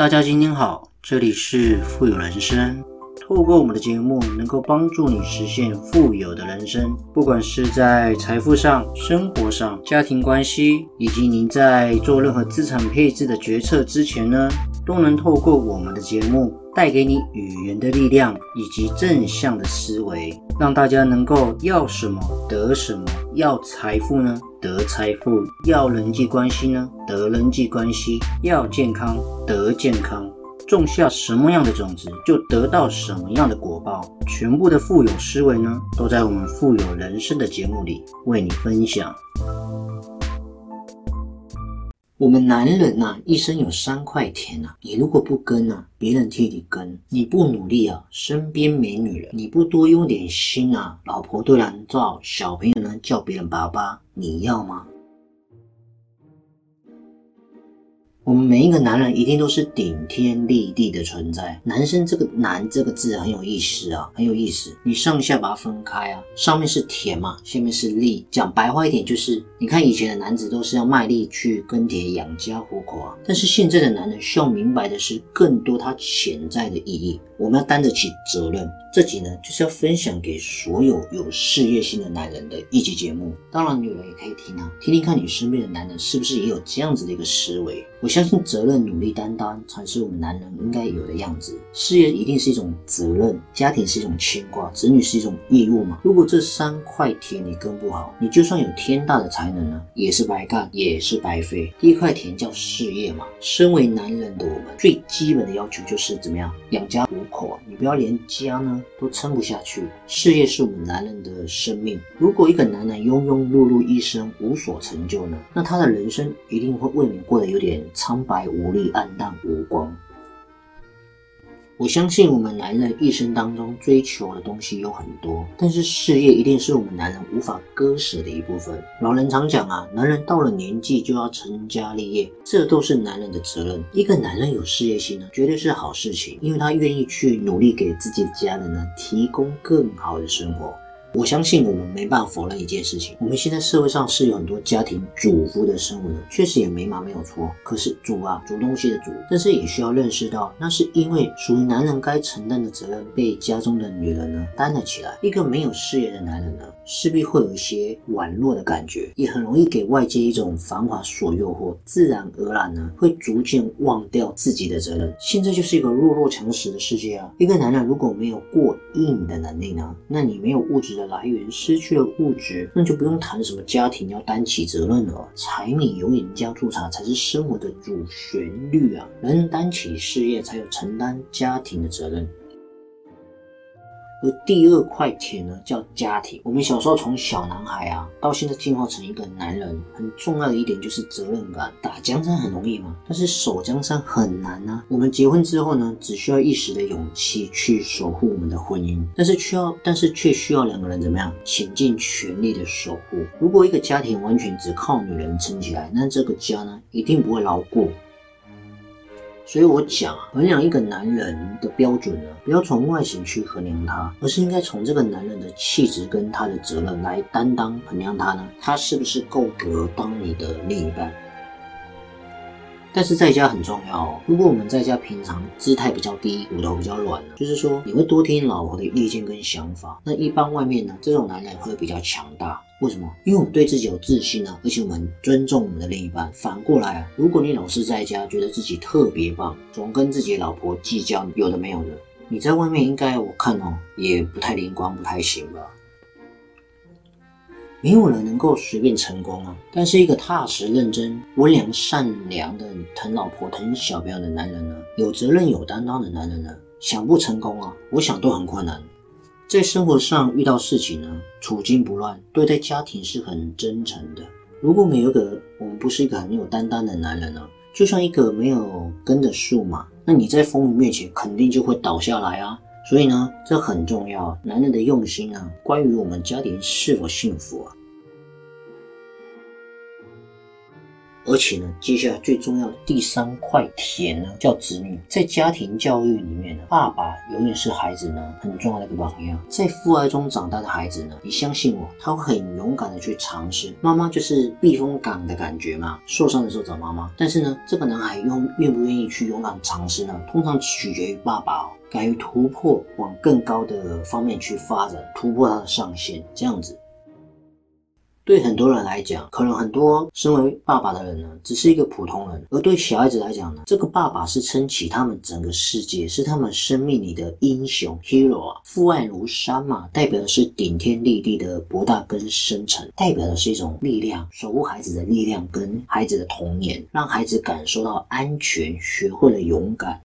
大家今天好，这里是富有人生。透过我们的节目，能够帮助你实现富有的人生。不管是在财富上、生活上、家庭关系，以及您在做任何资产配置的决策之前呢，都能透过我们的节目，带给你语言的力量以及正向的思维，让大家能够要什么得什么。要财富呢，得财富；要人际关系呢，得人际关系；要健康，得健康。种下什么样的种子，就得到什么样的果报。全部的富有思维呢，都在我们富有人生的节目里为你分享。我们男人呐，一生有三块田呐，你如果不耕呐，别人替你耕；你不努力啊，身边没女人；你不多用点心啊，老婆都难照，小朋友呢叫别人爸爸，你要吗？我们每一个男人一定都是顶天立地的存在。男生这个“男”这个字很有意思啊，很有意思。你上下把它分开啊，上面是田嘛，下面是力。讲白话一点就是，你看以前的男子都是要卖力去耕田养家糊口啊，但是现在的男人需要明白的是更多他潜在的意义。我们要担得起责任。这集呢，就是要分享给所有有事业心的男人的一集节目。当然，女人也可以听啊，听听看你身边的男人是不是也有这样子的一个思维。我相相信责任、努力、担当才是我们男人应该有的样子。事业一定是一种责任，家庭是一种牵挂，子女是一种义务嘛。如果这三块田你耕不好，你就算有天大的才能呢，也是白干，也是白费。第一块田叫事业嘛。身为男人的我们，最基本的要求就是怎么样养家糊口？你不要连家呢都撑不下去。事业是我们男人的生命。如果一个男人庸庸碌碌一生无所成就呢，那他的人生一定会未免过得有点。苍白无力、暗淡无光。我相信我们男人一生当中追求的东西有很多，但是事业一定是我们男人无法割舍的一部分。老人常讲啊，男人到了年纪就要成家立业，这都是男人的责任。一个男人有事业心呢，绝对是好事情，因为他愿意去努力给自己的家人呢提供更好的生活。我相信我们没办法否认一件事情，我们现在社会上是有很多家庭主妇的生活的，确实也没嘛没有错。可是主啊煮东西的主，但是也需要认识到，那是因为属于男人该承担的责任被家中的女人呢担了起来。一个没有事业的男人呢，势必会有一些软弱的感觉，也很容易给外界一种繁华所诱惑，自然而然呢会逐渐忘掉自己的责任。现在就是一个弱肉强食的世界啊！一个男人如果没有过硬的能力呢，那你没有物质。的来源失去了物质，那就不用谈什么家庭要担起责任了。柴米油盐酱醋茶才是生活的主旋律啊！能担起事业，才有承担家庭的责任。而第二块铁呢，叫家庭。我们小时候从小男孩啊，到现在进化成一个男人，很重要的一点就是责任感。打江山很容易嘛，但是守江山很难呢。我们结婚之后呢，只需要一时的勇气去守护我们的婚姻，但是需要，但是却需要两个人怎么样，倾尽全力的守护。如果一个家庭完全只靠女人撑起来，那这个家呢，一定不会牢固。所以我讲，衡量一个男人的标准呢，不要从外形去衡量他，而是应该从这个男人的气质跟他的责任来担当衡量他呢，他是不是够格当你的另一半？但是在家很重要哦。如果我们在家平常姿态比较低，骨头比较软就是说你会多听老婆的意见跟想法。那一般外面呢，这种男人会比较强大。为什么？因为我们对自己有自信呢，而且我们尊重我们的另一半。反过来啊，如果你老是在家觉得自己特别棒，总跟自己老婆计较有的没有的，你在外面应该我看哦，也不太灵光，不太行吧。没有人能够随便成功啊！但是一个踏实认真、温良善良的疼老婆、疼小朋友的男人呢，有责任、有担当的男人呢，想不成功啊，我想都很困难。在生活上遇到事情呢，处惊不乱，对待家庭是很真诚的。如果没有个我们不是一个很有担当的男人呢，就像一个没有根的树嘛，那你在风雨面前肯定就会倒下来啊。所以呢，这很重要，男人的用心啊，关于我们家庭是否幸福啊。而且呢，接下来最重要的第三块田呢，叫子女。在家庭教育里面呢，爸爸永远是孩子呢很重要的一个榜样。在父爱中长大的孩子呢，你相信我，他会很勇敢的去尝试。妈妈就是避风港的感觉嘛，受伤的时候找妈妈。但是呢，这个男孩愿愿不愿意去勇敢尝试呢？通常取决于爸爸哦。敢于突破，往更高的方面去发展，突破他的上限，这样子。对很多人来讲，可能很多身为爸爸的人呢，只是一个普通人；而对小孩子来讲呢，这个爸爸是撑起他们整个世界，是他们生命里的英雄 hero 啊。父爱如山嘛，代表的是顶天立地的博大跟深沉，代表的是一种力量，守护孩子的力量跟孩子的童年，让孩子感受到安全，学会了勇敢。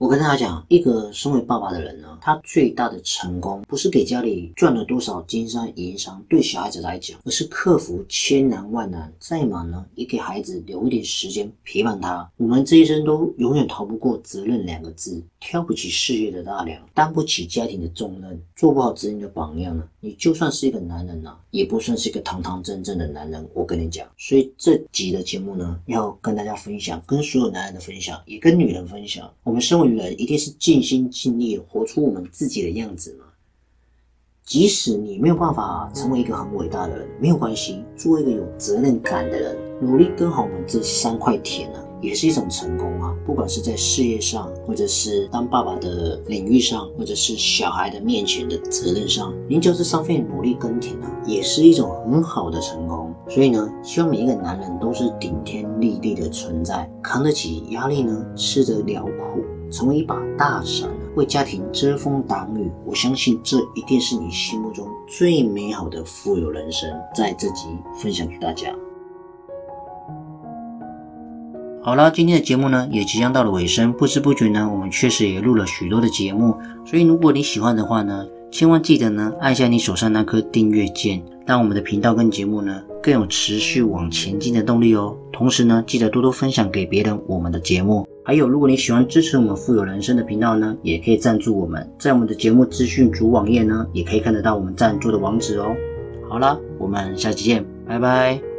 我跟大家讲，一个身为爸爸的人呢，他最大的成功不是给家里赚了多少金山银山，对小孩子来讲，而是克服千难万难，再忙呢，也给孩子留一点时间陪伴他。我们这一生都永远逃不过责任两个字，挑不起事业的大梁，担不起家庭的重任，做不好子女的榜样呢，你就算是一个男人呢，也不算是一个堂堂正正的男人。我跟你讲，所以这集的节目呢，要跟大家分享，跟所有男人的分享，也跟女人分享，我们身为。人一定是尽心尽力活出我们自己的样子嘛。即使你没有办法成为一个很伟大的人，没有关系，做一个有责任感的人，努力耕好我们这三块田呢，也是一种成功。不管是在事业上，或者是当爸爸的领域上，或者是小孩的面前的责任上，您就是上费努力耕田啊，也是一种很好的成功。所以呢，希望每一个男人都是顶天立地的存在，扛得起压力呢，吃得了苦。成为一把大伞，为家庭遮风挡雨。我相信这一定是你心目中最美好的富有人生。在这集分享给大家。好了，今天的节目呢也即将到了尾声，不知不觉呢，我们确实也录了许多的节目。所以如果你喜欢的话呢，千万记得呢按下你手上那颗订阅键，让我们的频道跟节目呢更有持续往前进的动力哦。同时呢，记得多多分享给别人我们的节目。还有，如果你喜欢支持我们富有人生的频道呢，也可以赞助我们，在我们的节目资讯主网页呢，也可以看得到我们赞助的网址哦。好了，我们下期见，拜拜。